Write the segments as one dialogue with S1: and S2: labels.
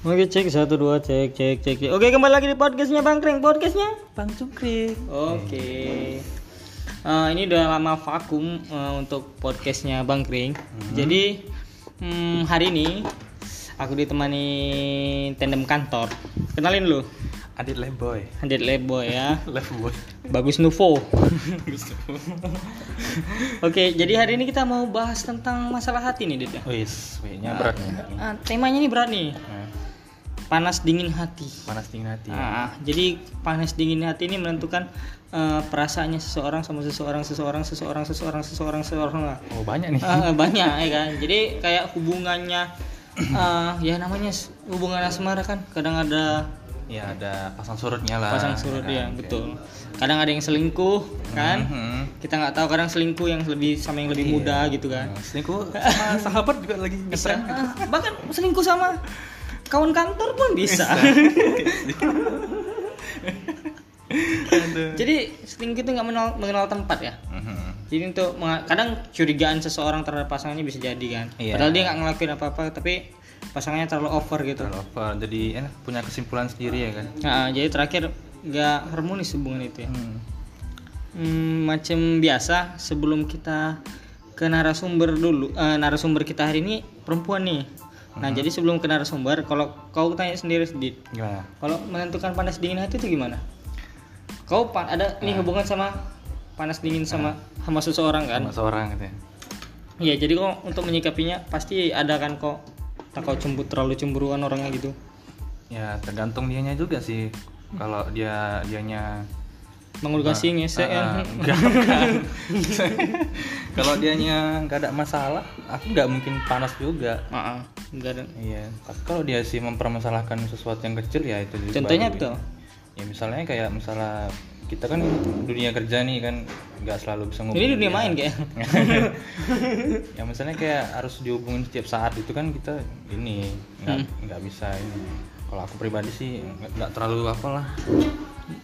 S1: Oke cek satu dua cek cek cek. cek. Oke kembali lagi di podcastnya Bang Kring podcastnya.
S2: Bang Cungkring.
S1: Oke. Eh, ini udah lama vakum eh, untuk podcastnya Bang Kring. Jadi hmm, hari ini aku ditemani tandem kantor. Kenalin lu,
S2: Adit Leboy.
S1: Handit Lebo ya.
S2: Leboy.
S1: Bagus Nuvo. Oke, jadi hari ini kita mau bahas tentang masalah hati nih, Deda.
S2: Wis, kayaknya berat nih.
S1: Ah, temanya nih berat nih.
S2: Nah,
S1: Panas dingin hati.
S2: panas dingin hati. ya.
S1: Ah, jadi panas dingin hati ini menentukan eh, perasaannya seseorang sama seseorang, seseorang, seseorang, seseorang, seseorang, seseorang.
S2: Oh banyak nih.
S1: Ah, banyak ya kan. Jadi kayak hubungannya eh, ya namanya hubungan asmara kan kadang ada
S2: Ya ada pasang surutnya lah.
S1: pasang surut
S2: kan?
S1: ya, betul. Kadang ada yang selingkuh kan.
S2: Mhm.
S1: Kita nggak tahu kadang selingkuh yang lebih sama yang lebih
S2: Iya.
S1: muda gitu kan.
S2: Selingkuh sama sahabat juga lagi
S1: Bisa. Ah, bahkan selingkuh sama kawan kantor pun bisa. Jadi selingkuh itu nggak mengenal, mengenal tempat ya.
S2: Mhm.
S1: Jadi untuk kadang curigaan seseorang terhadap pasangannya bisa jadi kan.
S2: Iya.
S1: Padahal dia nggak ngelakuin apa-apa tapi pasangannya terlalu over gitu.
S2: Terlalu over. Jadi enak punya kesimpulan sendiri ya kan.
S1: Nah, jadi terakhir nggak harmonis hubungan itu ya.
S2: Hmm.
S1: Hmm, macam biasa sebelum kita ke narasumber dulu. Eh, narasumber kita hari ini perempuan nih. Nah, jadi sebelum ke narasumber, kalau kau tanya sendiri sedikit,
S2: Gimana?
S1: kalau menentukan panas dingin hati itu gimana? Kau pa- ada nih hubungan sama panas dingin sama sama seseorang kan?
S2: Sama seorang gitu ya.
S1: Iya, jadi kok untuk menyikapinya pasti ada kan kok tak kau cemburu terlalu cemburuan orangnya gitu.
S2: Ya tergantung dianya juga sih. Kalau dia dianya
S1: Mangul gasing ya, saya
S2: Ah, enggak, bukan. Kalau dianya nggak ada masalah, aku nggak mungkin panas juga.
S1: Enggak ada.
S2: Iya, tapi kalau dia sih mempermasalahkan sesuatu yang kecil ya itu juga
S1: Contohnya betul.
S2: Ya misalnya kayak misalnya kita kan dunia kerja nih kan nggak selalu bisa ngubungin.
S1: Ini dunia
S2: dia.
S1: main kayak.
S2: ya misalnya kayak harus dihubungin setiap saat itu kan kita ini nggak
S1: Hmm.
S2: nggak bisa ini. Kalau aku pribadi sih nggak nggak terlalu apa lah.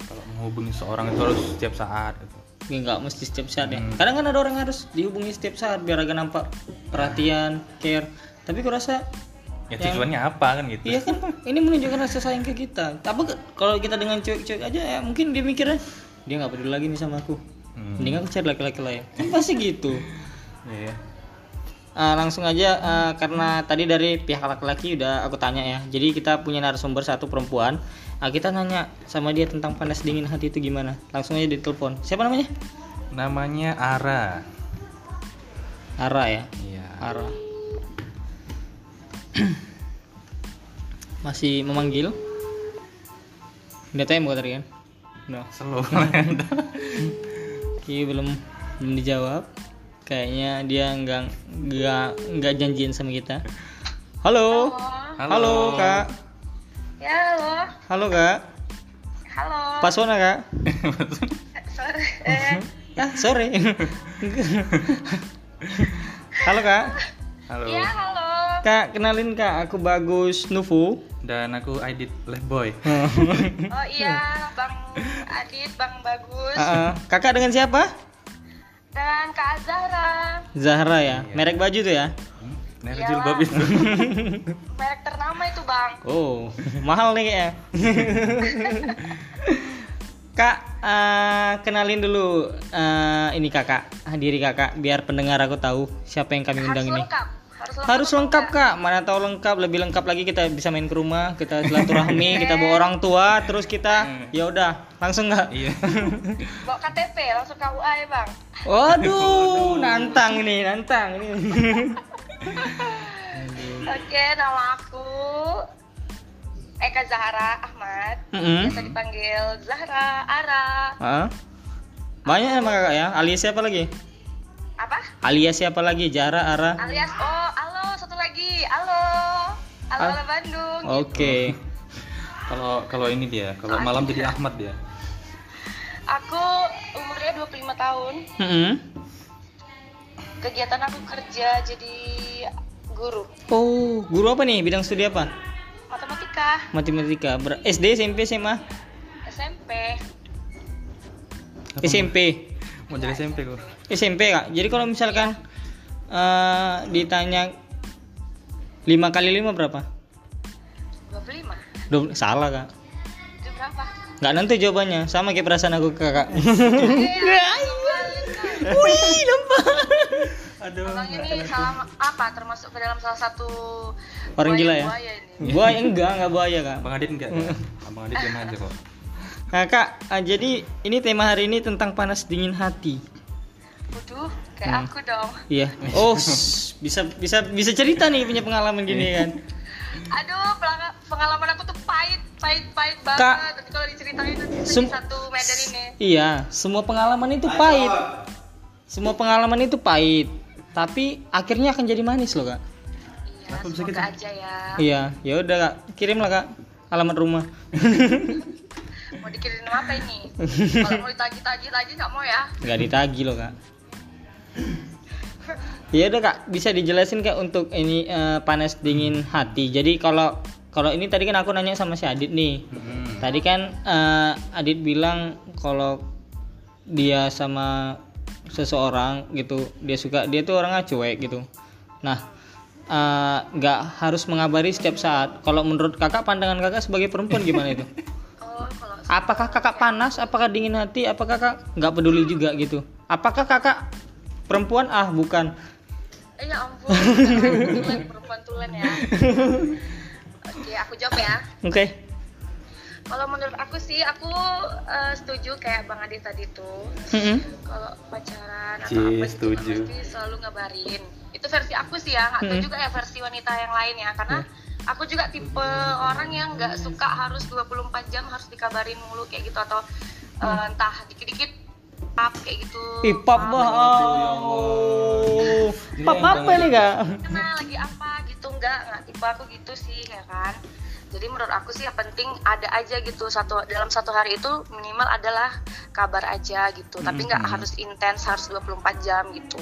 S2: Kalau menghubungi seorang itu harus setiap saat gitu.
S1: Ya, nggak mesti setiap saat ya.
S2: Hmm.
S1: Kadang kan ada orang harus dihubungi setiap saat biar agak nampak perhatian, care. Tapi aku rasa
S2: Ya
S1: Yang-
S2: tujuannya apa kan gitu.
S1: iya kan ini menunjukkan rasa sayang ke kita. Tapi kalau kita dengan cuek-cuek aja ya mungkin dia mikirnya dia nggak peduli lagi nih sama aku.
S2: Hmm.
S1: Mending aku cari laki-laki lain. Kan pasti gitu.
S2: Iya.
S1: Ah, langsung aja ah, karena tadi dari pihak laki-laki udah aku tanya ya. Jadi kita punya narasumber satu perempuan. Ah, kita nanya sama dia tentang panas dingin hati itu gimana. Langsung aja ditelepon. Siapa namanya?
S2: Namanya Ara.
S1: Ara ya.
S2: Iya.
S1: Ara. Masih memanggil? Udah tanya bukan tadi kan? Udah.
S2: Slow.
S1: Oke, belum belum dijawab. Kayaknya dia nggak nggak nggak janjian sama kita. Halo. Halo, Kak.
S3: Ya, halo.
S1: Halo, Kak.
S3: Halo.
S1: Pasona, Kak.
S3: Sore. Eh,
S1: Ah, sore. Halo, Kak.
S2: Halo.
S3: ya, halo.
S1: Kak, kenalin Kak, aku Bagus Nufu.
S2: Dan aku Aidit Lehboy.
S3: Oh iya, Bang Adit, Bang Bagus,
S1: ah. kakak dengan siapa?
S3: dan Kak Zahra.
S1: Zahra ya.
S2: Iya.
S1: Merek baju tuh ya.
S2: Merek
S3: Iyalah.
S2: jilbab itu.
S3: Merek ternama itu, Bang.
S1: Oh, mahal nih kayaknya. Kak, eh, kenalin dulu eh, ini kakak, diri kakak, biar pendengar aku tahu siapa yang kami
S3: Harus
S1: undang ini.
S3: lengkap. Harus lengkap.
S1: Harus lengkap kak, mana tahu lengkap, lebih lengkap lagi kita bisa main ke rumah, kita silaturahmi, kita bawa orang tua, terus kita, ya udah langsung nggak?
S2: Iya.
S3: Bawa KTP, langsung KUA ya, Bang.
S1: Waduh, nantang ini, nantang ini.
S3: Oke, nama aku Eka Zahra Ahmad.
S1: Mm-mm.
S3: Biasa dipanggil Zahra, Ara.
S1: Ah. Banyak sama kakak ya. Alias siapa lagi?
S3: Apa?
S1: Alias siapa lagi? Jara, Ara.
S3: Alias oh, halo, satu lagi. Halo. Halo,
S1: Al-
S3: halo Bandung.
S1: Oke.
S2: Kalau kalau ini dia, kalau malam jadi Ahmad dia.
S3: Aku umurnya 25 tahun.
S1: Mm-mm.
S3: Kegiatan aku kerja jadi guru
S1: Oh, guru apa nih? Bidang studi apa?
S3: matematika
S1: Matematika. Ber- SD, SMP, SMA?
S3: SMP.
S1: SMP.
S2: Mau jadi SMP kok.
S1: SMP kak. Jadi kalau misalkan eh, ditanya 5 kali 5 berapa?
S3: 25
S1: Dua- salah kak
S3: Jam berapa?
S1: nggak nanti jawabannya sama kayak perasaan aku ke kakak
S3: Eh,
S1: wih nampak
S2: aduh
S3: Abang ini salah apa? Termasuk ke dalam salah satu
S1: orang
S3: buaya-
S1: gila ya
S3: buaya ini.
S1: buaya enggak enggak buaya kak
S2: abang Adit enggak abang Adit diam aja kok
S1: kakak ah, jadi ini tema hari ini tentang panas dingin hati
S3: Waduh, kayak
S1: Hmm.
S3: aku dong.
S1: iya oh bisa bisa bisa cerita nih punya pengalaman gini kan
S3: Aduh, pengalaman aku tuh pahit, pahit, pahit banget.
S1: Kak.
S3: Nanti kalau diceritain nanti sedih
S1: Sem-
S3: satu Medan ini.
S1: Iya, semua pengalaman itu pahit. Semua pengalaman itu pahit, tapi akhirnya akan jadi manis loh kak.
S3: Iya,
S2: Kenapa bisa
S3: semoga
S2: gitu?
S3: aja ya.
S1: Iya, ya udah kak, kirimlah kak alamat rumah.
S3: Mau dikirim apa ini? kalau mau ditagih-tagih lagi nggak mau ya?
S1: Gak ditagi loh kak. Ya udah kak, bisa dijelasin kak untuk ini eh, panas dingin hati. Jadi kalau kalau ini tadi kan aku nanya sama si Adit nih.
S2: Hmm.
S1: Tadi kan eh, Adit bilang kalau dia sama seseorang gitu, dia suka dia tuh orangnya cuek gitu. Nah, eh, nggak harus mengabari setiap saat. Kalau menurut kakak, pandangan kakak sebagai perempuan gimana itu?
S3: Oh, kalau
S1: Apakah kakak panas? Apakah dingin hati? Apakah kakak nggak peduli juga gitu? Apakah kakak perempuan? Ah, bukan.
S3: Eh ya ampun, tulen perempuan tulen ya. Oke, aku jawab ya.
S1: Oke.
S3: Kalau menurut aku sih, aku eh, setuju kayak Bang Adi tadi tuh.
S1: Mm-mm.
S3: Kalau pacaran atau
S2: Cie,
S3: apa gitu
S2: setuju.
S3: kan mesti selalu ngabarin. Itu versi aku sih ya, nggak tahu
S1: Hmm.
S3: juga ya versi wanita yang lain ya. Karena aku juga tipe orang yang nggak suka harus 24 jam harus dikabarin mulu kayak gitu atau eh, entah dikit-dikit up kayak gitu.
S1: Pap bah. Pap apa nih kak?
S3: Karena lagi apa gitu nggak nggak tipe aku gitu sih ya kan. Jadi menurut aku sih yang penting ada aja gitu satu dalam satu hari itu minimal adalah kabar aja gitu. Tapi nggak harus intens harus 24 jam gitu.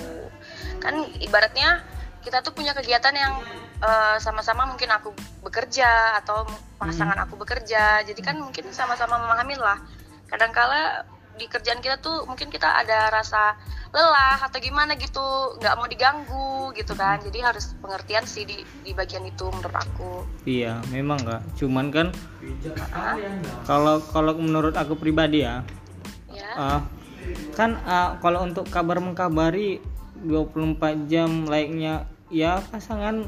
S3: Kan ibaratnya kita tuh punya kegiatan yang eh, sama-sama mungkin aku bekerja atau pasangan aku bekerja. Jadi kan mungkin sama-sama memahami lah. Kadangkala di kerjaan kita tuh mungkin kita ada rasa lelah atau gimana gitu nggak mau diganggu gitu kan jadi harus pengertian sih di di bagian itu menurut aku
S1: Iya, memang kak. Cuman kan kalau kalau menurut aku pribadi ya,
S3: ya
S1: ah, kan ah, kalau untuk kabar mengkabari 24 jam layaknya ya pasangan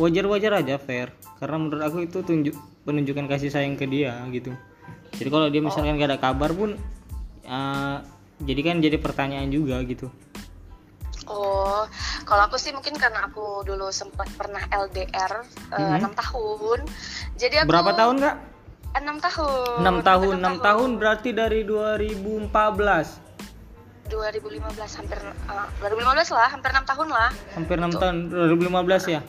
S1: wajar-wajar aja fair. Karena menurut aku itu tunjuk penunjukan kasih sayang ke dia gitu. Jadi kalau dia misalkan gak ada kabar pun ah, jadi kan jadi pertanyaan juga gitu.
S3: oh kalau aku sih mungkin karena aku dulu sempat pernah LDR eh, enam tahun. Jadi aku
S1: Berapa tahun kak?
S3: enam tahun.
S1: 6 tahun, 6 tahun. berarti dari 2014
S3: 2015 hampir eh, 2015 lah hampir enam tahun lah.
S1: Hampir 6 tahun 2015 ya?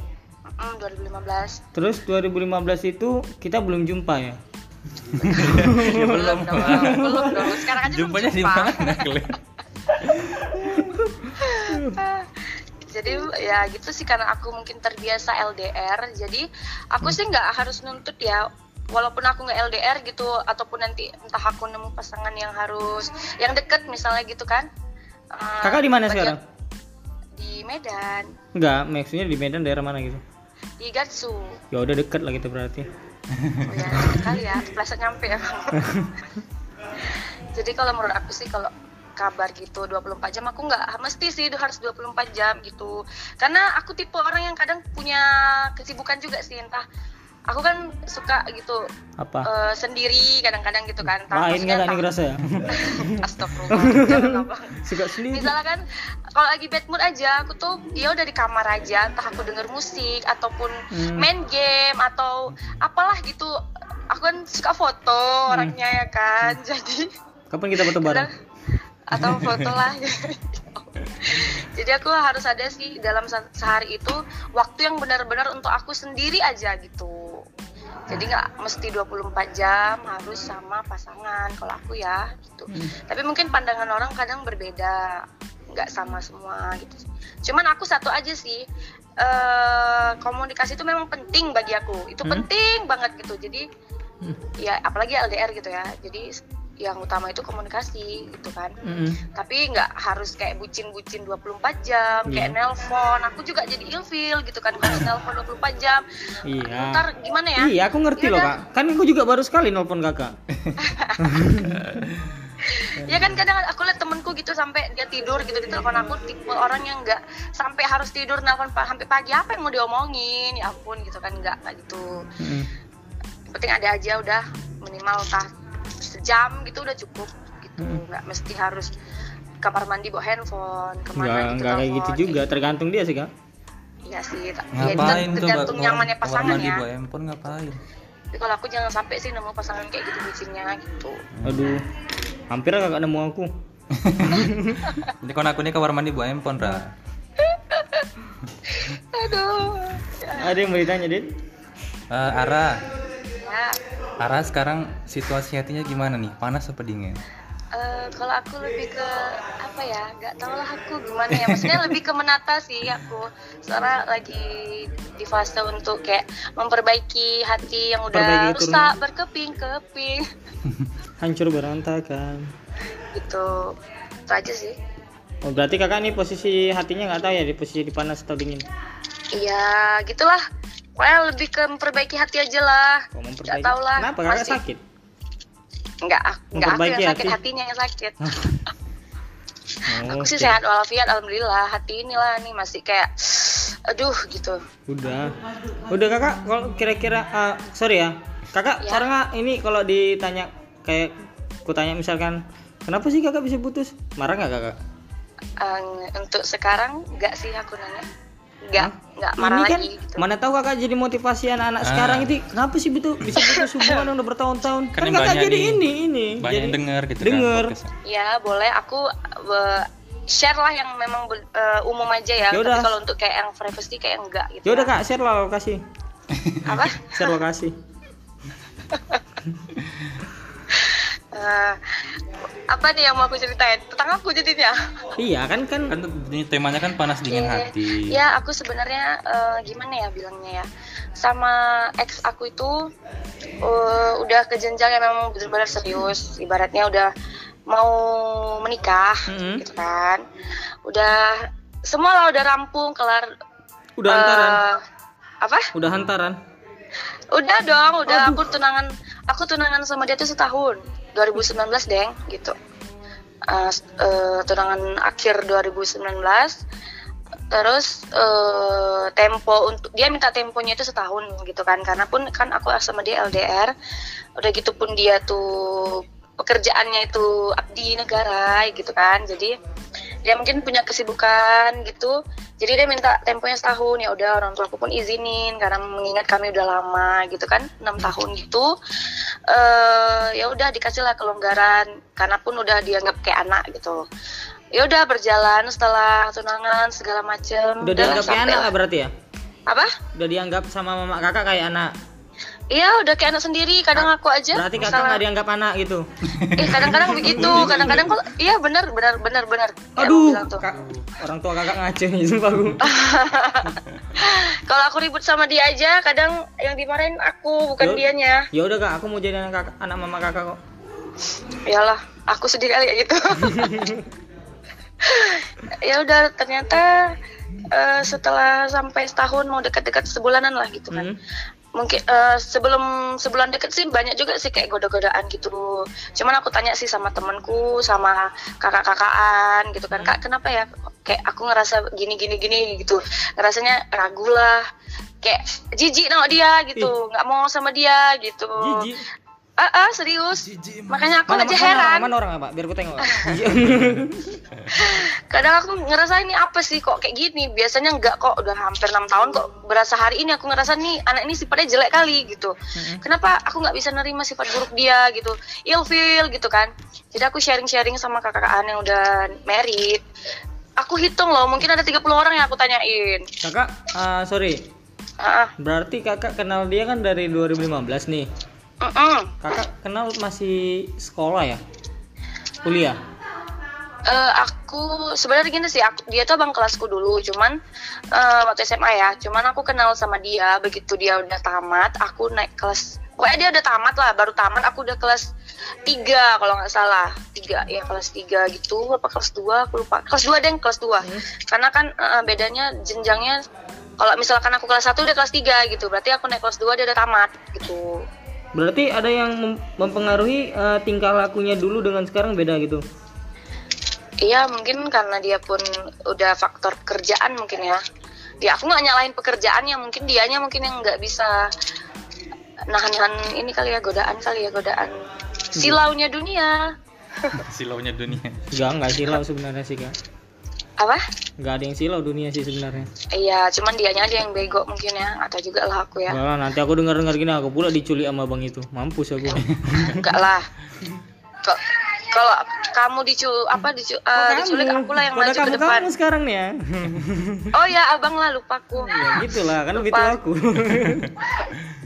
S3: Mm, 2015
S1: terus 2015 itu kita belum jumpa ya
S3: belum. Dong belum dong sekarang aja belum
S2: jumpanya di
S3: jumpa.
S2: mana
S3: jadi ya gitu sih karena aku mungkin terbiasa LDR jadi aku sih nggak harus nuntut ya. Walaupun aku nggak LDR gitu ataupun nanti entah aku nemu pasangan yang harus yang deket misalnya gitu kan. Eh,
S1: kakak di mana sekarang?
S3: Di Medan.
S1: Enggak maksudnya di Medan daerah mana gitu?
S3: Di Gatsu.
S1: Ya udah deket lah gitu berarti
S3: ya kali ya pleset nyampe ya. Jadi kalau menurut aku sih kalau kabar gitu 24 jam aku nggak mesti sih harus 24 jam gitu. Karena aku tipe orang yang kadang punya kesibukan juga sih entah aku kan suka gitu
S1: apa?
S3: eh, sendiri kadang-kadang gitu kan. Maksudnya
S1: nggak nih ngerasa ya
S3: Astagfirullah
S1: suka sendiri.
S3: Misalnya kan kalau lagi bad mood aja aku tuh ya udah di kamar aja entah aku denger musik ataupun
S1: Hmm.
S3: main game atau apalah gitu. Aku kan suka foto
S1: Hmm.
S3: orangnya ya kan. Jadi
S1: kapan kita foto bareng?
S3: Atau foto lah. Jadi aku harus ada sih dalam se- sehari itu waktu yang benar-benar untuk aku sendiri aja gitu jadi nggak mesti 24 jam harus sama pasangan kalau aku ya gitu. Tapi mungkin pandangan orang kadang berbeda nggak sama semua gitu. Cuman aku satu aja sih eh, komunikasi itu memang penting bagi aku. Itu
S1: Hmm.
S3: penting banget gitu. Jadi ya apalagi LDR gitu ya. Jadi yang utama itu komunikasi gitu kan
S1: Mm-mm.
S3: tapi nggak harus kayak bucin-bucin 24 jam
S1: Iya.
S3: kayak nelpon aku juga jadi ilfil gitu kan kalau nelpon 24 jam
S1: Iya.
S3: ntar gimana ya
S1: Iya, aku ngerti
S3: Ya
S1: loh,
S3: kan?
S1: Kak. Kan aku juga baru sekali nelpon Kakak.
S3: ya kan kadang aku lihat temenku gitu sampai dia tidur gitu di telepon aku tipe orang yang nggak sampai harus tidur nelpon pa- sampai pagi apa yang mau diomongin ya ampun gitu kan nggak kayak gitu. Yang penting ada aja udah minimal tah sejam gitu udah cukup gitu
S1: Mm.
S3: nggak mesti harus kamar mandi bawa handphone ke mana
S1: Enggak,
S3: gitu
S1: enggak kayak gitu juga, tergantung dia sih, Kak.
S3: iya sih ya, itu
S2: ngapain tuh
S3: tergantung nyamannya
S2: Kamar
S3: pasangan
S2: mandi
S3: ya
S2: bawa handphone ngapain
S3: tapi kalau aku jangan sampai sih nemu pasangan kayak gitu bucinnya gitu
S1: Aduh. Hampir Kakak nemu aku.
S2: jadi kon aku ini kamar mandi bawa handphone ra
S3: aduh
S1: Ada yang mau ditanya, Dit?
S2: Eh, Ara
S3: ya
S2: Ara sekarang situasi hatinya gimana nih? Panas apa dingin?
S3: Eh, kalau aku lebih ke apa ya nggak tahu lah aku gimana ya. Maksudnya lebih ke menata sih aku. Soalnya lagi di fase untuk kayak memperbaiki hati yang udah
S1: Perbaiki
S3: rusak berkeping-keping.
S1: Hancur berantakan.
S3: gitu. Itu aja sih.
S1: Oh, berarti Kakak nih posisi hatinya nggak tahu ya di posisi di panas atau dingin.
S3: iya gitulah pokoknya lebih ke memperbaiki hati aja lah
S1: Oh, memperbaiki.
S3: tahu lah
S1: Kenapa
S3: masih
S1: sakit?
S3: nggak aku nggak aku yang sakit
S1: hati?
S3: hatinya yang sakit
S1: Oh,
S3: aku sih
S1: oke.
S3: sehat walafiat alhamdulillah hati inilah nih masih kayak aduh gitu
S1: Udah. Udah Kakak kalau kira-kira eh, sorry ya. Kakak
S3: Ya.
S1: karena ini kalau ditanya kayak ku tanya misalkan kenapa sih Kakak bisa putus? Marah nggak Kakak?
S3: Eh, untuk sekarang nggak sih aku nanya nggak nggak marah
S1: Ini kan
S3: lagi gitu.
S1: mana tahu kakak jadi motivasi anak-anak
S2: Ah.
S1: sekarang itu kenapa sih betul? Bisa putus hubungan udah bertahun-tahun.
S2: Kan
S1: kan, kakak jadi
S2: nih,
S1: ini ini.
S2: Banyak
S1: jadi
S2: yang denger gitu
S1: denger.
S2: kan
S3: ya boleh. Aku eh, share lah yang memang be- eh, umum aja ya.
S1: Yaudah.
S3: tapi kalau untuk kayak yang privacy kayak enggak gitu
S1: ya. Udah kak share lah lokasi.
S3: Apa?
S1: Share lokasi
S3: Eh, apa nih yang mau aku ceritain tentang aku jadinya
S1: iya kan kan
S2: kan ini temanya kan panas dingin
S3: Iya.
S2: hati
S3: Ya, aku sebenarnya eh, gimana ya bilangnya ya. Sama ex aku itu eh, udah ke jenjang yang memang benar-benar serius. Ibaratnya udah mau menikah
S1: Mm-mm.
S3: gitu kan. Udah semua lah udah rampung, kelar
S1: udah hantaran
S3: eh, apa?
S1: udah hantaran
S3: Udah dong, udah aku tunangan aku tunangan sama dia tuh setahun. 2019, Deng, gitu. S- eh, tunangan akhir 2019. Terus eh, tempo untuk dia minta temponya itu setahun gitu kan. Karena pun kan aku sama dia LDR. Udah gitu pun dia tuh pekerjaannya itu abdi negara gitu kan. Jadi dia mungkin punya kesibukan gitu jadi dia minta temponya setahun. Ya udah orang tua aku pun izinin karena mengingat kami udah lama gitu kan enam tahun gitu. Eh ya udah dikasih lah kelonggaran karena pun udah dianggap kayak anak gitu. Ya udah berjalan setelah tunangan segala macem.
S1: Udah dianggap kayak anak lah berarti ya?
S3: Apa?
S1: Udah dianggap sama mama kakak kayak anak
S3: iya udah kayak anak sendiri kadang aku aja.
S1: berarti kakak
S3: misalnya-
S1: nggak dianggap anak gitu?
S3: Eh kadang-kadang begitu kadang-kadang kok iya benar benar benar benar.
S1: Aduh kak, orang tua kakak ngaco nih sumpah aku
S3: kalau aku ribut sama dia aja kadang yang dimarahin aku bukan
S1: Yo.
S3: dianya.
S1: ya udah kak aku mau jadi anak kakak anak mama kakak kok.
S3: Iyalah aku sedih kali kayak gitu. Ya udah ternyata eh, setelah sampai setahun mau dekat-dekat sebulanan lah gitu kan.
S1: Hmm.
S3: Mungkin eh, sebelum sebulan deket sih banyak juga sih kayak goda-godaan gitu. Cuman aku tanya sih sama temanku sama kakak-kakaan gitu kan. Kak kenapa ya? Kayak aku ngerasa gini gini gini gitu. Ngerasanya ragu lah. Kayak jijik sama dia gitu. Nggak mau sama dia gitu.
S1: Jijik
S3: ah ah, serius. Makanya aku
S1: mana,
S3: aja
S1: mana,
S3: heran.
S1: mana orang apa biar aku tengok.
S3: Kadang aku ngerasa ini apa sih kok kayak gini? Biasanya enggak kok. Udah hampir enam tahun kok. Berasa hari ini aku ngerasa nih anak ini sifatnya jelek kali gitu. Kenapa aku nggak bisa nerima sifat buruk dia gitu? Ilfeel gitu kan. Jadi aku sharing-sharing sama kakak-kakaan yang udah married. Aku hitung loh mungkin ada 30 orang yang aku tanyain.
S1: Kakak ah, sorry.
S3: Ah.
S1: berarti kakak kenal dia kan dari 2015 nih
S3: Mm-mm.
S1: kakak kenal masih sekolah ya? Kuliah?
S3: Eh, aku sebenarnya gini sih aku, dia tuh abang kelasku dulu cuman eh, waktu SMA ya. Cuman aku kenal sama dia begitu dia udah tamat aku naik kelas pokoknya dia udah tamat lah baru tamat aku udah kelas tiga kalau nggak salah. Tiga ya kelas tiga gitu apa kelas dua aku lupa. Kelas dua deh kelas dua. Karena kan eh, bedanya jenjangnya kalau misalkan aku kelas satu udah kelas tiga gitu. Berarti aku naik kelas dua dia udah tamat gitu
S1: Berarti ada yang mem- mempengaruhi eh, tingkah lakunya dulu dengan sekarang beda gitu.
S3: Iya mungkin karena dia pun udah faktor kerjaan mungkin ya. Ya aku nggak nyalain pekerjaannya, mungkin dianya mungkin yang nggak bisa nahan-nahan ini kali ya godaan kali ya godaan silaunya dunia.
S2: silaunya dunia
S1: Enggak, enggak silau sebenarnya sih, Kak.
S3: Apa?
S1: Enggak ada yang silau dunia sih sebenarnya.
S3: Iya, cuman dianya aja yang bego mungkin ya, atau juga lah aku ya.
S1: Lah, nanti aku dengar-dengar gini aku pula diculik sama bang itu. Mampus aku.
S3: Enggak lah. Kok- Kalau kamu dicu apa dicu, eh, diculik aku lah yang
S1: Udah
S3: maju ke depan.
S1: kamu sekarang nih ya.
S3: Oh ya, abang lah lupaku.
S1: ya gitulah, kan lebih
S3: Lupa.
S1: tua aku.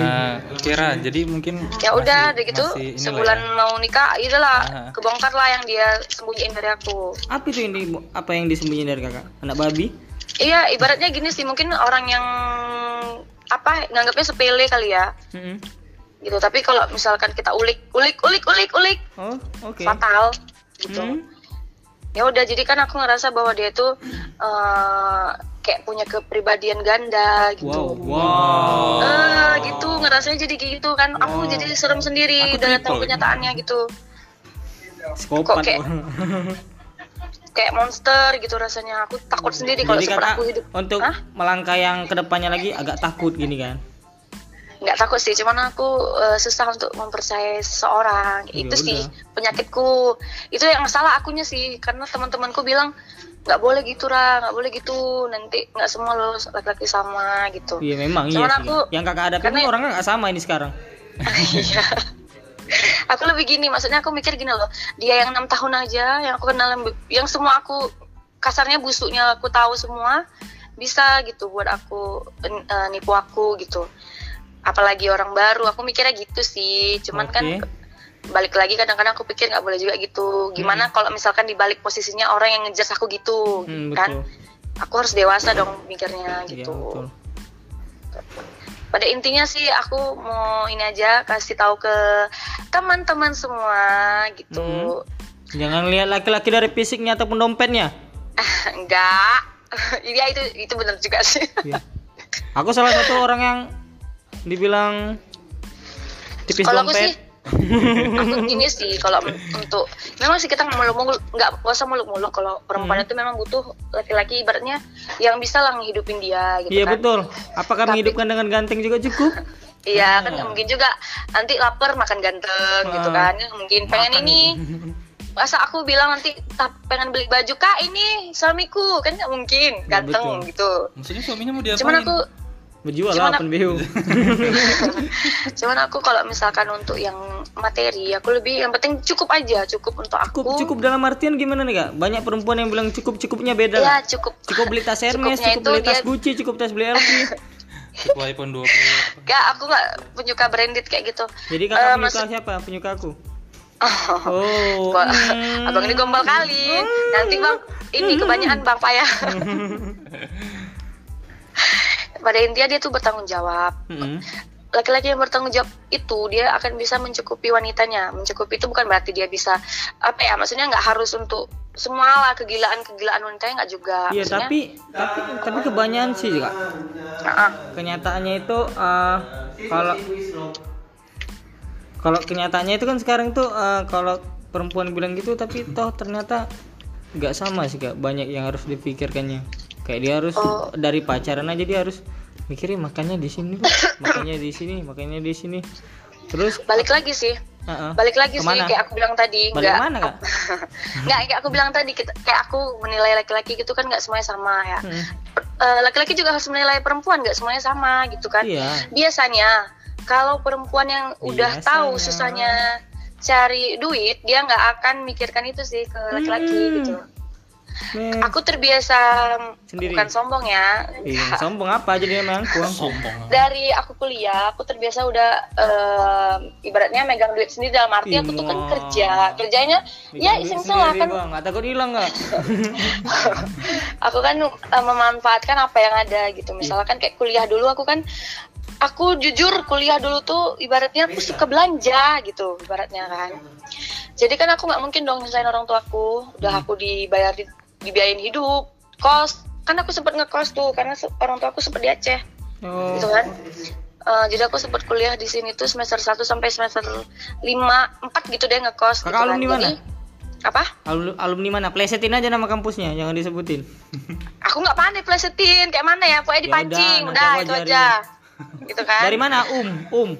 S2: Eh, Kira jadi mungkin
S3: Ya udah,
S2: masih-
S3: udah gitu.
S2: masih inilah
S3: Sebulan
S2: ya.
S3: mau nikah, ya udahlah
S2: Aha.
S3: kebongkar lah yang dia sembunyiin dari aku.
S1: apa itu ini apa yang disembunyiin dari kakak? Anak babi?
S3: Iya, ibaratnya gini sih, mungkin orang yang apa nganggapnya sepele kali ya,
S1: Mm-mm.
S3: gitu. Tapi kalau misalkan kita ulik, ulik, ulik, ulik, ulik,
S1: Oh, oke.
S3: fatal, gitu.
S1: Hmm.
S3: Ya udah, jadi kan aku ngerasa bahwa dia tuh eh, kayak punya kepribadian ganda, gitu.
S1: Wow, wow.
S3: Eh, gitu ngerasanya jadi gitu kan aku
S1: Wow.
S3: jadi serem sendiri
S2: Aku
S3: dengan kenyataannya gitu
S1: Psikopat.
S3: kok kayak- kayak monster gitu rasanya aku takut sendiri kalau
S1: kakak
S3: aku hidup
S1: untuk
S3: Hah?
S1: melangkah yang ke depannya lagi agak takut gini kan?
S3: nggak takut sih cuman aku eh, susah untuk mempercayai seseorang
S1: Ya
S3: itu sih
S1: udah.
S3: penyakitku itu yang salah akunya sih karena teman-temanku bilang nggak boleh gitu ra nggak boleh gitu nanti nggak semua lo laki-laki sama gitu
S1: Iya memang iya
S3: Cuman
S1: sih.
S3: aku-.
S1: Yang kakak ada
S3: karena-
S1: orangnya nggak sama ini sekarang.
S3: Iya. aku lebih gini, maksudnya aku mikir gini loh, dia yang enam tahun aja, yang aku kenal, yang, semua aku kasarnya busuknya aku tahu semua, bisa gitu buat aku eh, nipu aku gitu. Apalagi orang baru, aku mikirnya gitu sih. Cuman kan
S1: Oke.
S3: Balik lagi kadang-kadang aku pikir nggak boleh juga gitu. Gimana kalau misalkan dibalik posisinya orang yang ngejar aku gitu,
S1: Hmm,
S3: kan?
S1: betul.
S3: Aku harus dewasa dong mikirnya
S1: Iya,
S3: gitu
S1: betul.
S3: pada intinya sih aku mau ini aja kasih tahu ke teman-teman semua gitu
S1: Hmm. Jangan lihat laki-laki dari fisiknya ataupun dompetnya.
S3: enggak iya itu itu benar juga sih
S1: Iya. Aku salah satu orang yang dibilang tipis
S3: kalau aku sih
S1: dompet.
S3: Aku gini sih kalau untuk memang sih kita muluk-muluk nggak nggak usah muluk-muluk kalau perempuan
S1: Hmm.
S3: itu memang butuh laki-laki ibaratnya yang bisa lah ngehidupin dia gitu
S1: Iya
S3: kan
S1: betul. Apakah
S3: Tapi-
S1: menghidupkan dengan ganteng juga cukup?
S3: iya kan nggak mungkin juga nanti lapar makan ganteng gitu
S1: Ah.
S3: kan Nggak mungkin pengen
S1: Makan
S3: ini masa aku bilang nanti "Tak, pengen beli baju kak ini suamiku kan nggak mungkin
S1: Ya,
S3: ganteng
S1: betul.
S3: gitu
S2: maksudnya suaminya mau diapain
S3: cuman aku
S1: Berjual lah open BO.
S3: cuman aku kalau misalkan untuk yang materi aku lebih yang penting cukup aja cukup untuk aku
S1: Cukup cukup dalam artian gimana nih kak? Banyak perempuan yang bilang cukup cukupnya beda.
S3: ya
S1: lah.
S3: cukup
S1: Cukup beli tas Hermes, cukup
S3: itu
S1: beli tas
S3: dia-
S1: Gucci, cukup tas beli LV.
S2: cukup iPhone 20
S3: Gak, aku nggak penyuka branded kayak gitu.
S1: Jadi kakak penyuka
S3: maksud-
S1: siapa? Penyuka aku.
S3: Oh,
S1: Oh. Hmm.
S3: abang ini gombal kali. Nanti bang, ini kebanyakan bang payah. Pada intinya dia tuh bertanggung jawab.
S1: Mm-mm.
S3: Laki-laki yang bertanggung jawab itu dia akan bisa mencukupi wanitanya. Mencukupi itu bukan berarti dia bisa apa ya? Maksudnya nggak harus untuk semua lah kegilaan-kegilaan wanitanya nggak juga.
S1: Iya tapi tapi tapi kebanyakan sih kak.
S3: ah,
S1: Kenyataannya itu eh, kalau kalau kenyataannya itu kan sekarang tuh eh, kalau perempuan bilang gitu tapi toh ternyata nggak sama sih kak. Banyak yang harus dipikirkannya. Kayak dia harus
S3: Oh.
S1: dari pacaran aja dia harus mikirin makannya di sini, Pak. makannya di sini, makannya di sini. Terus
S3: balik lagi sih.
S1: uh-uh.
S3: Balik lagi
S1: Ke mana?
S3: sih kayak aku bilang tadi.
S1: Balik
S3: nggak-
S1: mana kak?
S3: nggak kayak aku bilang tadi kita, kayak aku menilai laki-laki gitu kan nggak semuanya sama ya
S1: Mm.
S3: Eh, laki-laki juga harus menilai perempuan nggak semuanya sama gitu kan
S1: Iya.
S3: biasanya kalau perempuan yang udah
S1: Biasanya.
S3: tahu susahnya cari duit dia nggak akan mikirkan itu sih ke laki-laki
S1: Hmm.
S3: gitu
S1: Nih.
S3: aku terbiasa
S1: Sendiri.
S3: bukan sombong ya.
S1: Iya, sombong apa jadi emang aku
S2: sombong.
S3: Dari aku kuliah aku terbiasa udah eh, ibaratnya megang duit sendiri dalam arti aku tuh kan
S1: Iya.
S3: kerja. Kerjanya ya
S1: Bikin duit
S3: iseng lah kan.
S1: Bang. Takut hilang nggak?
S3: Aku kan eh, memanfaatkan apa yang ada gitu. Misalkan kayak kuliah dulu aku kan aku jujur kuliah dulu tuh ibaratnya aku suka belanja gitu ibaratnya kan. Jadi kan aku nggak mungkin dong nyusahin orang tuaku. Udah aku dibayar dibiayain hidup. Kos kan aku sempet ngekos tuh karena orang tua aku sempet di Aceh.
S1: Oh.
S3: Gitu kan? Eh, jadi aku sempat kuliah di sini tuh semester 1 sampai semester 5, 4 gitu deh ngekos
S1: Kakak
S3: gitu kan.
S1: alumni mana?
S3: Jadi, apa?
S1: alumni, alumni mana? Plesetin aja nama kampusnya jangan disebutin.
S3: Aku nggak pandai plesetin kayak mana ya, pokoknya
S1: Ya
S3: dipancing,
S1: udah,
S3: udah,
S1: aku
S3: itu aja. Gitu kan?
S1: dari mana? Um um.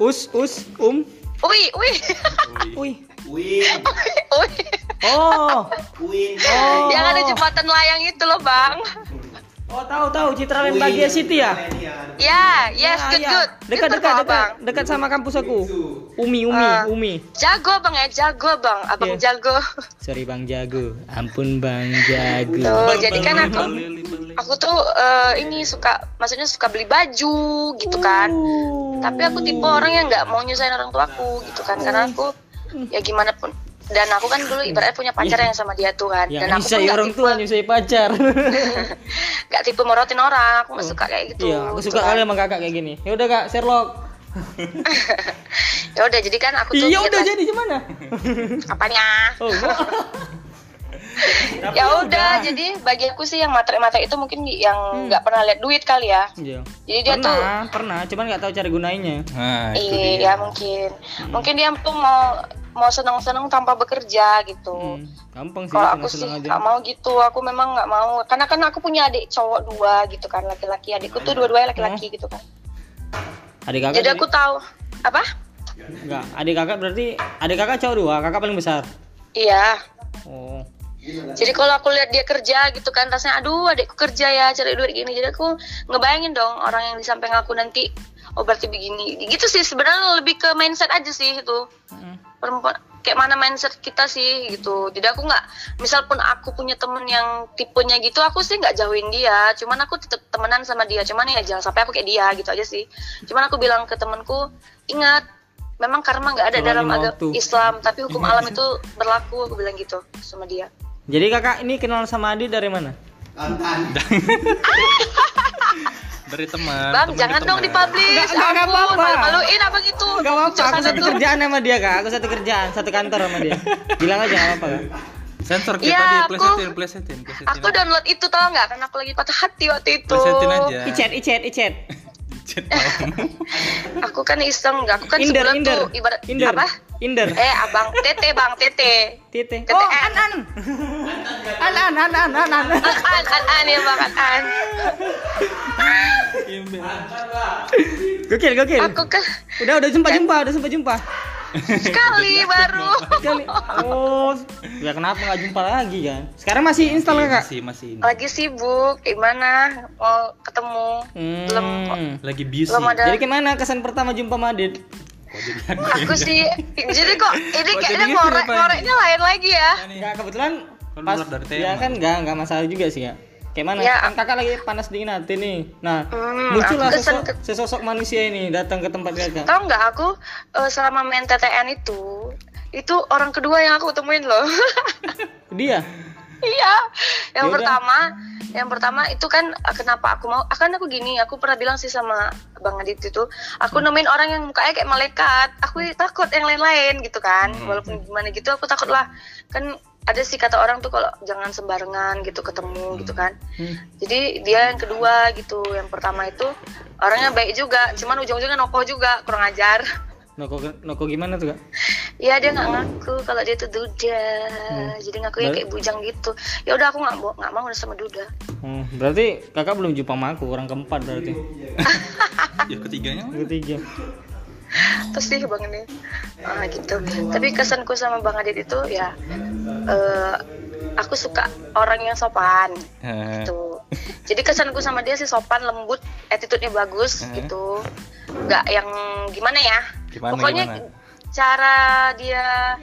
S1: Us us um
S3: Ui, ui.
S1: Wih.
S4: Win,
S3: ui.
S1: Oh.
S4: Win.
S1: Oh.
S3: Yang ada jembatan layang itu loh, Bang.
S1: Oh, tahu tahu Citraland Bahagia City ya?
S3: Ya, yes,
S1: Ya,
S3: good,
S1: ya.
S3: good.
S1: Dekat
S3: Good
S1: dekat dekat
S3: Bang.
S1: dekat sama kampus aku. Umi Umi
S3: Ah.
S1: Umi.
S3: Jago, Bang ya, jago, Bang. Abang
S1: Iya.
S3: jago.
S1: Sorry Bang Jago. Ampun Bang Jago.
S3: Tuh, jadi kan aku aku tuh eh, ini suka maksudnya suka beli baju gitu kan. tapi aku tipe orang yang nggak mau nyusahin orang tuaku gitu kan karena aku ya gimana pun dan aku kan dulu ibaratnya punya pacar yang sama dia tuh kan
S1: Yang
S3: dan aku nggak
S1: orang
S3: tipe
S1: tua nyusai pacar.
S3: nggak tipe morotin orang aku nggak suka kayak gitu
S1: Iya, aku
S3: gitu
S1: suka
S3: kan.
S1: kali sama kakak kayak gini. Ya udah Kak, Sherlock.
S3: ya udah jadi kan aku tuh
S1: Iya
S3: niat
S1: udah
S3: lagi-
S1: jadi gimana?
S3: apanya
S1: Oh,
S3: ya udah jadi bagi aku sih yang materi-materi itu mungkin yang nggak pernah lihat duit kali ya
S1: Iya.
S3: jadi dia tuh
S1: Pernah, pernah, cuman nggak tahu cara gunainnya.
S2: nah itu
S3: iya
S2: dia
S3: mungkin mungkin dia tuh mau mau seneng-seneng tanpa bekerja gitu.
S1: Hmm, gampang sih,
S3: kalau aku sih nggak mau gitu aku memang nggak mau. Karena kan aku punya adik cowok dua gitu kan laki-laki. Adikku tuh dua-duanya laki-laki gitu kan.
S1: Adik kakak
S3: jadi aku tahu apa?
S1: Enggak, adik kakak berarti adik kakak cowok dua, kakak paling besar.
S3: iya.
S1: Oh.
S3: jadi kalau aku lihat dia kerja gitu kan rasanya aduh adikku kerja ya cari duit gini. Jadi aku ngebayangin dong orang yang di samping aku nanti oh berarti begini gitu sih sebenarnya lebih ke mindset aja sih itu
S1: Mm.
S3: perempuan kayak mana mindset kita sih gitu jadi aku nggak misal pun aku punya temen yang tipenya gitu aku sih nggak jauhin dia cuman aku tetap temenan sama dia cuman ya jangan sampai aku kayak dia gitu aja sih cuman aku bilang ke temenku ingat memang karma nggak ada dalam agama. Islam tapi hukum alam itu berlaku aku bilang gitu sama dia
S1: Jadi kakak ini kenal sama Adi dari mana?
S4: Tantan.
S2: dari teman
S3: bang
S2: teman
S3: jangan dong dipublish
S1: Nggak, nggak, nggak
S3: ampun
S1: apa-apa.
S3: malu-maluin abang itu
S1: Gak apa-apa, aku satu
S3: itu.
S1: kerjaan sama dia kak, aku satu kerjaan, satu kantor sama dia. Bilang aja gak apa-apa kak.
S2: sensor kita
S3: Iya,
S2: di
S3: aku-
S2: plesetin plesetin plesetin
S3: aku download itu tau nggak karena aku lagi patah hati waktu itu
S2: plesetin aja
S1: Icet, icet, icet.
S2: Chat down.
S3: aku kan iseng aku kan
S1: Inder,
S3: sebulan
S1: inder,
S3: tuh ibarat
S1: inder,
S3: apa
S1: inder.
S3: eh abang tete bang tete
S1: Tite.
S3: TTN.
S1: Oh, an, an. An, an, an, an, an, an.
S3: an an an ya bang an an
S1: Gokil, gokil.
S3: aku kan
S1: Udah, udah jumpa, jumpa, udah jumpa, jumpa.
S3: Sekali baru
S1: Kali. Oh, ya kenapa nggak jumpa lagi kan? Sekarang masih install kakak?
S2: masih masih ini.
S3: lagi sibuk gimana mau ketemu belum
S1: Hmm.
S2: lagi busy
S3: belum ada
S1: Jadi gimana kesan pertama jumpa
S2: jadi aku
S3: sih jadi kok ini
S2: Kok
S3: kayaknya ngorek
S2: ya,
S3: ngoreknya lain lagi ya
S1: Enggak kebetulan
S2: Kan
S1: pas
S2: dari tema.
S1: ya kan enggak enggak masalah juga sih ya. Kayak mana?
S3: Ya.
S1: Kan kakak lagi panas dingin hati nih. Nah,
S3: Hmm,
S1: muncullah sosok,
S3: ke-
S1: sesosok manusia ini datang ke tempat kakak.
S3: Tahu nggak aku eh, selama main TTN itu itu orang kedua yang aku temuin loh.
S1: Dia.
S3: iya. Yang
S1: Yaudah.
S3: pertama, yang pertama itu kan eh, kenapa aku mau? Akan aku gini, aku pernah bilang sih sama Bang Adit itu, aku nemuin orang yang mukanya kayak malaikat. Aku takut yang lain-lain gitu kan. Walaupun gimana gitu aku takut lah. Kan ada sih kata orang tuh kalau jangan sembarangan gitu ketemu gitu kan.
S1: Hmm.
S3: Jadi dia yang kedua gitu. Yang pertama itu orangnya baik juga, cuman ujung-ujungnya nokoh juga, kurang ajar.
S1: Noko noko gimana tuh kak?
S3: Iya dia nggak ngaku kalau dia tuh duda, jadi ngakunya kayak bujang gitu. Ya udah aku nggak mau nggak mau udah sama duda.
S1: Hmm, berarti kakak belum jumpa sama aku orang keempat berarti.
S2: ya ketiganya.
S1: Ketiga.
S3: Terus sih bang ini, ah gitu. Tapi kesanku sama bang Adit itu ya, eh, aku suka orang yang sopan gitu. Jadi kesanku sama dia sih sopan, lembut, attitude-nya bagus gitu. Nggak yang gimana ya?
S2: Gimana,
S3: Pokoknya
S2: gimana?
S3: cara dia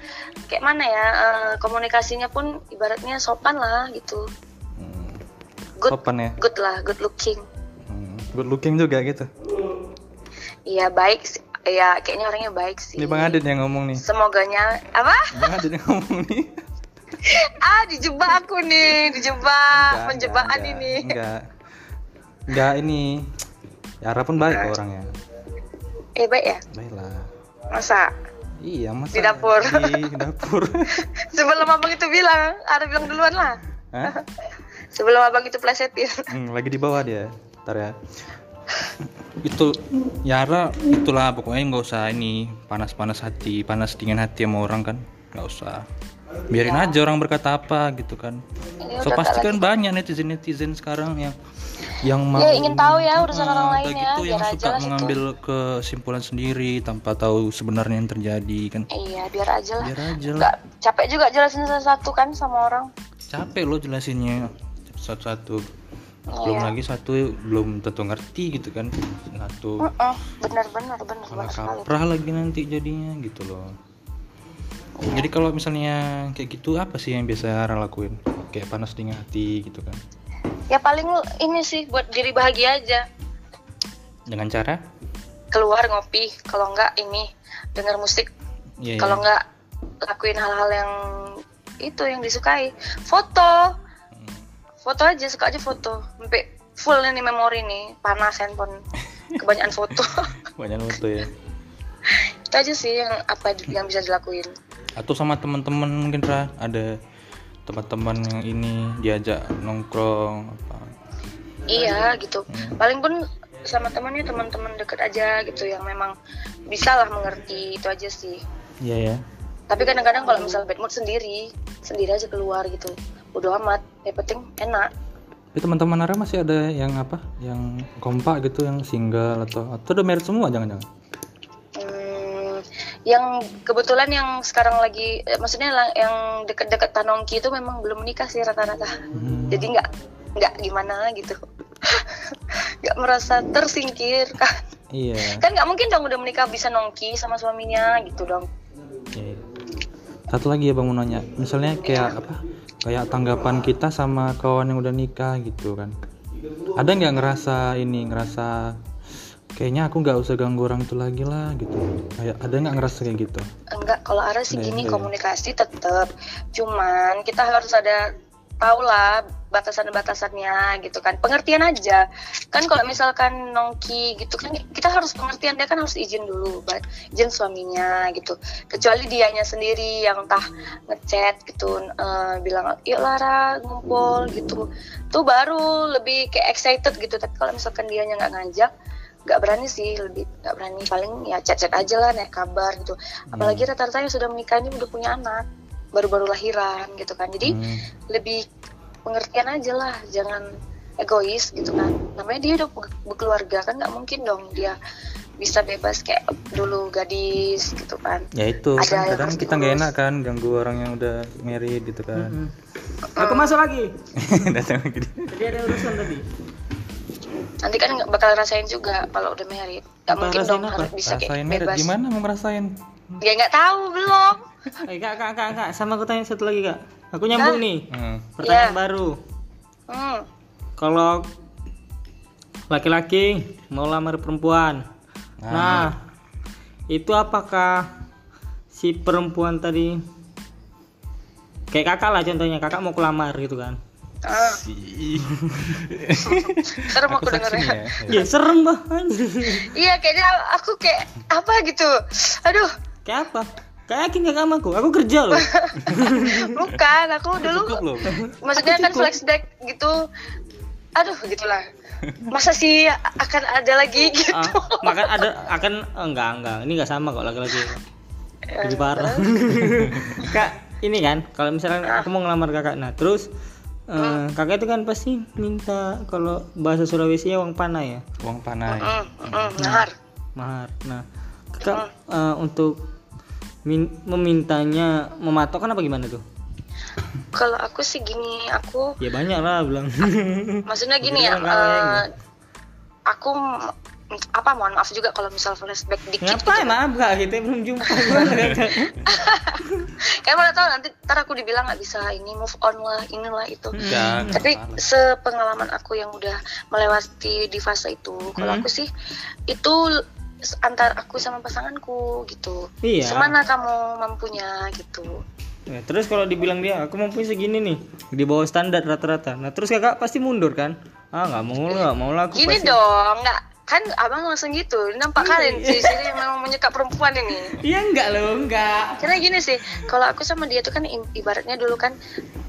S3: kayak mana ya eh, komunikasinya pun ibaratnya sopan lah gitu
S2: Hmm,
S3: good
S2: sopan ya
S3: good lah good looking
S2: Hmm, good looking juga gitu
S3: iya baik. Ya kayaknya orangnya baik sih.
S2: Ini bang Adit yang ngomong nih.
S3: Semoganya apa?
S2: Bang Adit yang ngomong nih.
S3: Ah dijebak aku nih dijebak
S2: Enggak,
S3: penjebakan
S2: enggak,
S3: ini
S2: enggak. enggak. Ini Yara pun baik kok orangnya.
S3: Eh baik ya?
S2: Baiklah.
S3: Masa?
S2: Iya masa?
S3: Di dapur.
S2: di dapur.
S3: Sebelum abang itu bilang ada bilang duluan lah.
S2: Hah?
S3: sebelum abang itu plesetin.
S2: Hmm, lagi di bawah dia. Ntar ya itu Yara itulah pokoknya nggak usah ini panas-panas hati panas dingin hati sama orang kan nggak usah. Biarin aja orang berkata apa gitu kan.
S3: Ini
S2: so pasti kan banyak netizen netizen sekarang yang yang mau
S3: Ya, ingin tahu ya urusan orang
S2: Ah,
S3: lain ya,
S2: gitu, yang suka mengambil kesimpulan sendiri tanpa tahu sebenarnya yang terjadi kan.
S3: Iya biar aja lah.
S2: Biar aja lah.
S3: Capek juga jelasin satu-satu kan sama orang.
S2: Capek lo jelasinnya satu-satu belum
S3: Iya.
S2: lagi satu belum tentu ngerti gitu kan. Satu.
S3: Heeh, benar benar benar
S2: malah
S3: benar sekali.
S2: kaprah lagi nanti jadinya gitu loh. Jadi kalau misalnya kayak gitu apa sih yang biasa Ara lakuin? Kayak panas dingin hati gitu kan?
S3: Ya paling ini sih buat diri bahagia aja.
S2: Dengan cara?
S3: Keluar ngopi kalau enggak ini dengar musik.
S2: Ya,
S3: kalau enggak lakuin hal-hal yang itu yang disukai. Foto foto aja suka aja foto. Sampai full ini memori nih panas handphone. Kebanyakan foto.
S2: Banyak foto ya.
S3: Itu aja sih yang apa yang bisa dilakuin.
S2: Atau sama teman-teman mungkin Ra. Ada teman-teman yang ini diajak nongkrong apa.
S3: Iya gitu. Paling pun sama temannya teman-teman deket aja gitu yang memang bisa lah mengerti. Itu aja sih.
S2: Iya ya.
S3: Tapi kadang-kadang kalau misal bad mood sendiri sendiri aja keluar gitu udah amat. Yang penting enak.
S2: Tapi teman-teman Ara masih ada yang apa? Yang kompak gitu yang single atau atau udah married semua jangan-jangan?
S3: Hmm, yang kebetulan yang sekarang lagi eh, maksudnya yang deket-deket Tanongki itu memang belum menikah sih rata-rata.
S2: Hmm.
S3: jadi nggak nggak gimana gitu. Nggak merasa tersingkir kan
S2: iya.
S3: Kan nggak mungkin dong udah menikah bisa nongki sama suaminya gitu dong.
S2: Iya. Satu lagi ya bang mau nanya, misalnya kayak apa? Kayak tanggapan kita sama kawan yang udah nikah gitu kan. Ada nggak ngerasa ini ngerasa kayaknya aku nggak usah ganggu orang itu lagi lah gitu. Kayak ada nggak ngerasa kayak gitu?
S3: enggak kalau ada sih gini
S2: iya.
S3: komunikasi tetap cuman kita harus ada tahu lah batasan-batasannya gitu kan. Pengertian aja. Kan kalau misalkan nongki gitu kan kita harus pengertian. Dia kan harus izin dulu ba- izin suaminya gitu. Kecuali dianya sendiri yang entah ngechat gitu eh, bilang yuk Lara ngumpul gitu. Tuh baru lebih kayak excited gitu. Tapi kalau misalkan dianya nggak ngajak nggak berani sih. Lebih nggak berani. Paling ya chat-chat aja lah naik kabar gitu. Apalagi rata-rata yang sudah menikah ini udah punya anak baru-baru lahiran gitu kan jadi
S2: Hmm.
S3: lebih pengertian aja lah jangan egois gitu kan namanya dia udah be- berkeluarga kan nggak mungkin dong dia bisa bebas kayak dulu gadis gitu kan
S2: Ya itu
S3: Ada
S2: kan kadang kita nggak enak kan ganggu orang yang udah married gitu kan.
S1: Hmm. Aku masuk lagi.
S2: Datang lagi.
S1: Jadi ada urusan tadi.
S3: nanti kan bakal rasain juga kalau udah married nggak mungkin dong
S1: apa?
S3: harus bisa kayak
S2: Rasain
S3: bebas
S2: gimana mau ngerasain?
S3: ya nggak tahu belum
S1: Eh kak, kak, kak, kak, sama aku tanya satu lagi kak. Aku nyambung nih.
S2: Hmm.
S1: Pertanyaan
S3: Ya.
S1: baru.
S3: hmm.
S1: Kalau laki-laki mau lamar perempuan, nah itu apakah si perempuan tadi kayak kakak lah contohnya kakak mau kelamar gitu kan?
S3: ah,
S2: Si-
S3: serem
S2: Aku
S3: aku dengernya
S2: saksinya ya.
S1: Ya serem banget.
S3: iya kayaknya aku kayak apa gitu aduh
S1: kayak apa? Kayak yakin gak sama aku? Aku kerja loh.
S3: bukan aku dulu
S2: Cukup loh.
S3: maksudnya kan flashback gitu. Aduh gitulah. Masa sih akan ada lagi gitu?
S1: Ah, makan ada akan oh, enggak enggak. Ini enggak sama kok laki-laki. Lebih parah. kak ini kan kalau misalnya aku mau ngelamar kakak. Nah terus eh, kakak itu kan pasti minta kalau bahasa Sulawesi ya uang panai ya?
S2: Uang panai.
S3: Hmm, hmm, nahar
S1: mahar. nah kakak eh, untuk memintanya mematokkan apa gimana tuh?
S3: Kalau aku sih gini aku
S1: ya banyak lah bilang.
S3: Maksudnya gini ya eh, aku apa mohon maaf juga kalau misal flashback dikit gitu.
S1: Ngapain maaf gak kita belum jumpa.
S3: Kayak mana tahu nanti ntar aku dibilang nggak bisa ini move on lah inilah itu.
S2: Enggak,
S3: tapi sepengalaman aku yang udah melewati di fase itu kalau
S1: Hmm.
S3: aku sih itu antar aku sama pasanganku gitu
S1: Iya.
S3: semana kamu mampunya gitu
S1: Ya, terus kalau dibilang dia aku mampu segini nih di bawah standar rata-rata. Nah terus kakak pasti mundur kan? Ah nggak mau nggak mau lah aku
S3: gini
S1: pasti.
S3: dong nggak kan abang langsung gitu nampak kalian sih sini memang menyuka perempuan ini.
S1: Iya enggak loh enggak.
S3: karena gini sih kalau aku sama dia tuh kan ibaratnya dulu kan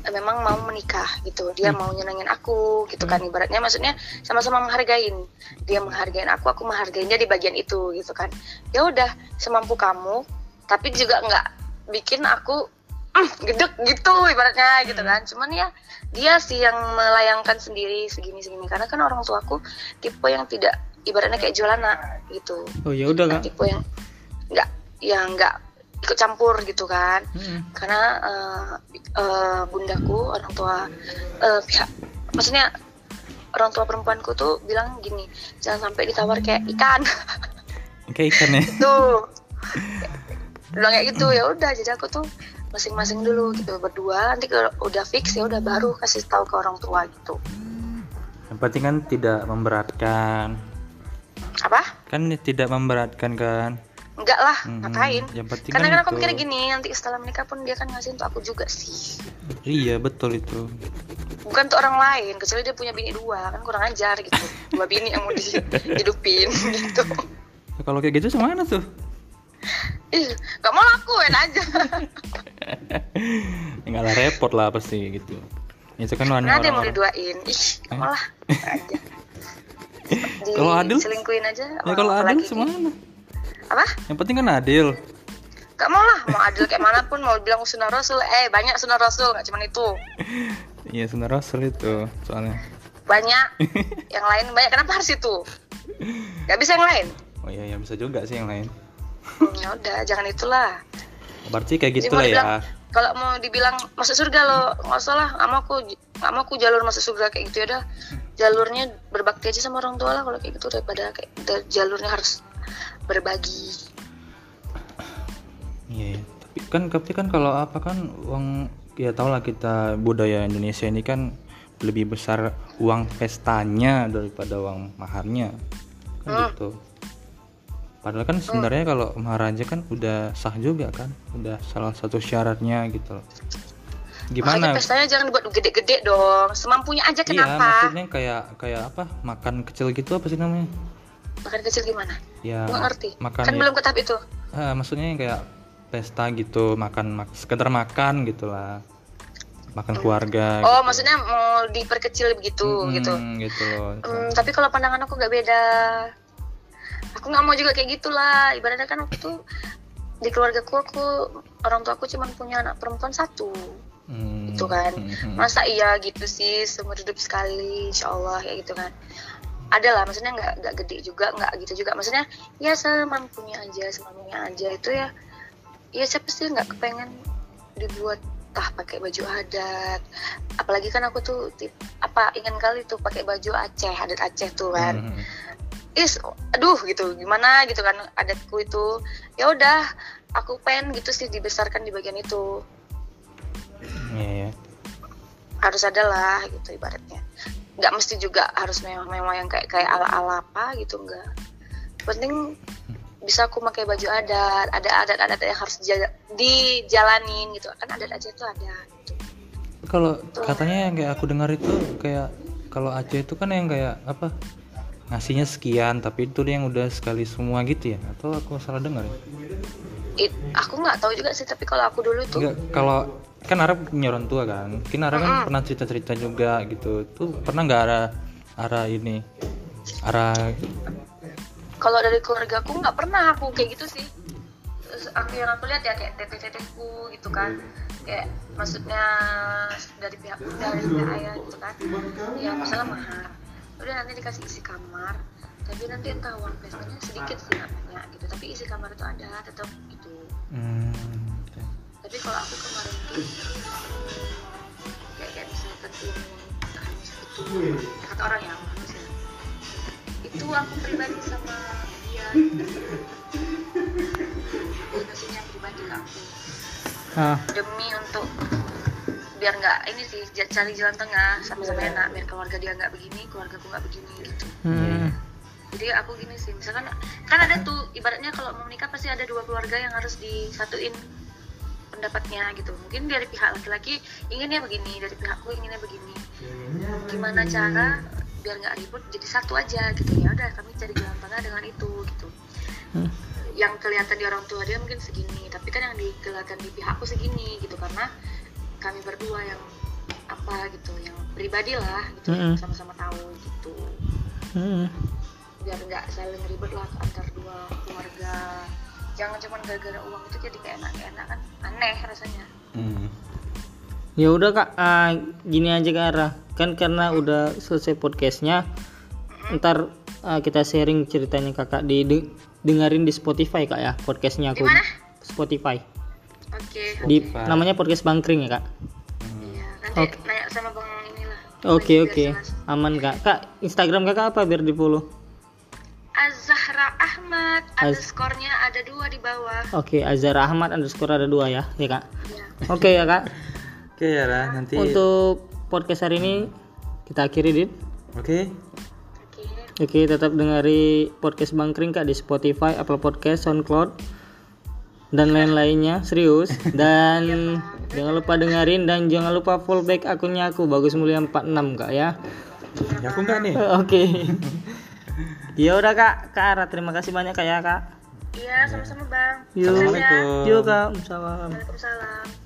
S3: eh, memang mau menikah gitu. Dia mau nyenengin aku gitu kan ibaratnya maksudnya sama-sama menghargain. Dia menghargain aku aku menghargainya di bagian itu gitu kan. Ya udah semampu kamu tapi juga nggak bikin aku "Mm, gedek gitu ibaratnya gitu kan. Cuman ya dia sih yang melayangkan sendiri segini segini karena kan orang tuaku tipe yang tidak ibaratnya kayak jualan gitu.
S1: Oh ya udah kak.
S3: tipe yang nggak yang nggak ikut campur gitu kan.
S1: Mm-mm.
S3: karena eh, eh, bundaku orang tua eh, pihak maksudnya orang tua perempuanku tuh bilang gini jangan sampai ditawar kayak ikan.
S2: Kayak ikan ya?
S3: Tuh bilang kayak gitu ya udah jadi aku tuh masing-masing dulu gitu berdua. Nanti kalau udah fix ya udah baru kasih tahu ke orang tua gitu.
S2: Yang penting kan tidak memberatkan
S3: apa?
S2: Kan tidak memberatkan kan?
S3: Enggak lah
S2: Mhm.
S3: ngapain?
S2: Yang penting
S3: karena
S2: kan
S3: kan aku mikir gini nanti setelah menikah pun dia kan ngasih untuk aku juga sih.
S2: Iya betul itu.
S3: Bukan untuk orang lain kecuali dia punya bini dua kan kurang ajar gitu. Dua bini yang mau dihidupin gitu.
S2: Ya, kalau kayak gitu semana tuh?
S3: Ih gak mau lakuin aja.
S2: Nggak lah repot lah pasti gitu. Itu kan warna
S3: nanti mau diduain? Ih gak mau lah aja
S2: Kalau adil?
S3: selingkuhin aja
S2: ya kalau adil semana?
S3: Apa?
S2: Yang penting kan adil.
S3: Gak mau lah mau adil kayak mana pun mau bilang sunnah rasul. Eh banyak sunnah rasul gak cuma itu.
S2: Iya sebenarnya rasul itu soalnya.
S3: Banyak. Yang lain banyak. Kenapa harus itu? Gak bisa yang lain?
S2: Oh iya ya bisa juga sih yang lain.
S3: Hmm, ya udah jangan itulah.
S2: Berarti kayak gitu lah ya.
S3: kalau mau dibilang masuk surga lo nggak usah lah. Nggak mau aku nggak mau aku jalur masuk surga kayak gitu ya udah jalurnya berbakti aja sama orang tua lah kalau kayak gitu daripada kayak jalurnya harus berbagi
S2: Iya, iya. tapi kan tapi kan kalau apa kan uang ya tau lah kita budaya Indonesia ini kan lebih besar uang pestanya daripada uang maharnya kan
S3: Hmm.
S2: gitu. Padahal kan sebenarnya kalau maharaja kan udah sah juga kan, udah salah satu syaratnya gitu loh.
S3: Makanya
S2: Gimana?
S3: pestanya jangan dibuat gede-gede dong semampunya aja
S2: Iya,
S3: kenapa
S2: maksudnya kayak kayak apa? Makan kecil gitu apa sih namanya?
S3: makan kecil gimana
S2: Ya,
S3: nggak ngerti
S2: makan
S3: kan
S2: ya-
S3: belum ke tahap itu
S2: Ah, maksudnya kayak pesta gitu, makan mak sekedar makan gitulah. Makan keluarga.
S3: oh
S2: gitu.
S3: maksudnya mau diperkecil begitu gitu
S2: Mm, gitu loh.
S3: Hmm, tapi kalau pandangan aku nggak beda aku nggak mau juga kayak gitulah ibaratnya kan aku tuh di keluargaku aku orang tua aku cuma punya anak perempuan satu
S2: Hmm,
S3: gitu kan.
S2: hmm, hmm.
S3: masa iya gitu sih seumur hidup sekali insya Allah kayak gitu kan. Ada lah maksudnya nggak nggak gede juga nggak gitu juga. Maksudnya ya semampunya aja semampunya aja itu ya ya siapa sih nggak kepengen dibuat tah pakai baju adat. Apalagi kan aku tuh tip, apa ingin kali tuh pakai baju Aceh adat Aceh tuh kan.
S2: Hmm,
S3: is aduh gitu gimana gitu kan adatku itu. Ya udah aku pengen gitu sih dibesarkan di bagian itu
S2: Iya, iya.
S3: harus ada lah gitu ibaratnya nggak mesti juga harus mewah-mewah yang kayak kayak ala-ala apa gitu enggak penting bisa aku pakai baju adat ada adat-adat yang harus ja- dijalanin gitu kan adat Aceh itu ada gitu.
S2: Kalau katanya yang kayak aku dengar itu kayak kalau Aceh itu kan yang kayak apa? Ngasihnya sekian, tapi itu yang udah sekali semua gitu ya? Atau aku salah dengar ya?
S3: It- aku nggak tahu juga sih tapi kalau aku dulu
S2: Enggak, kalau kan Arab punya orang tua kan. Mungkin Arab kan pernah cerita-cerita juga gitu. Tuh pernah nggak arah arah ini? Arah
S3: kalau dari keluarga aku nggak pernah aku kayak gitu sih. Terus aku yang aku lihat ya kayak teteh-tetehku gitu kan. Kayak maksudnya dari pihak dari pihak ayah gitu kan. Ya masalah mahar. Udah nanti dikasih isi kamar. Tapi nanti entah uang pestanya sedikit sih nggak banyak gitu. Tapi isi kamar itu ada tetap gitu.
S2: Hmm,
S3: tapi kalau aku kemarin tuh kayak kayak misalnya hanya segitu ya kata orang ya itu aku pribadi sama dia. Komunikasinya pribadi ke aku.
S1: Ah
S3: demi untuk biar nggak ini sih cari jalan tengah sama-sama enak. Biar keluarga dia nggak begini keluarga aku nggak begini gitu.
S1: Hmm.
S3: jadi aku gini sih misalkan kan ada tuh ibaratnya kalau mau menikah pasti ada dua keluarga yang harus disatuin pendapatnya gitu. Mungkin dari pihak laki-laki inginnya begini. Dari pihakku inginnya begini. Gimana cara biar nggak ribut jadi satu aja gitu. Ya udah kami cari jalan tengah dengan itu gitu.
S1: Hmm.
S3: yang kelihatan di orang tua dia mungkin segini tapi kan yang dikelihatan di pihakku segini gitu karena kami berdua yang apa gitu yang pribadi lah gitu yang
S1: Mm-mm.
S3: sama-sama tahu gitu.
S1: Hmm.
S3: biar nggak saling ribet lah antar dua keluarga jangan cuma gara-gara uang itu jadi kayak enak enak kan. Aneh rasanya.
S2: Hmm.
S1: ya udah kak. Ah, gini aja kak Ara. Kan karena udah selesai podcastnya ntar ah, kita sharing ceritanya kakak di de- dengerin di Spotify kak ya podcastnya aku.
S3: Di mana?
S1: Spotify.
S3: Oke.
S1: Di
S2: Spotify.
S1: namanya podcast bangkring ya kak?
S3: Iya nanti
S1: Oke.
S3: nanya sama bang inilah.
S1: Oke
S3: Biar
S1: oke.
S3: jelas.
S1: aman kak. Kak Instagram kakak apa biar di follow
S3: Azahra Ahmad
S1: Az-
S3: underscore-nya ada dua di bawah
S1: oke Azhar Ahmad underscore ada dua ya ya kak
S3: ya.
S1: oke ya kak
S2: Oke ya lah nanti.
S1: untuk podcast hari ini kita akhiri dit
S2: Oke.
S3: oke
S1: Oke, tetap dengari podcast Bangkring Kak di Spotify, Apple Podcast, SoundCloud dan lain-lainnya, serius. Dan jangan lupa dengerin dan jangan lupa follow back akunnya aku Bagus Mulia 46 Kak ya.
S2: Ya aku enggak nih.
S1: Oke. ya udah Kak, Kak Ara terima kasih banyak Kak ya Kak.
S3: iya sama-sama bang
S1: Yuk.
S3: Ya.
S2: Assalamualaikum.
S1: Yuk Kak, salam.
S3: Waalaikumsalam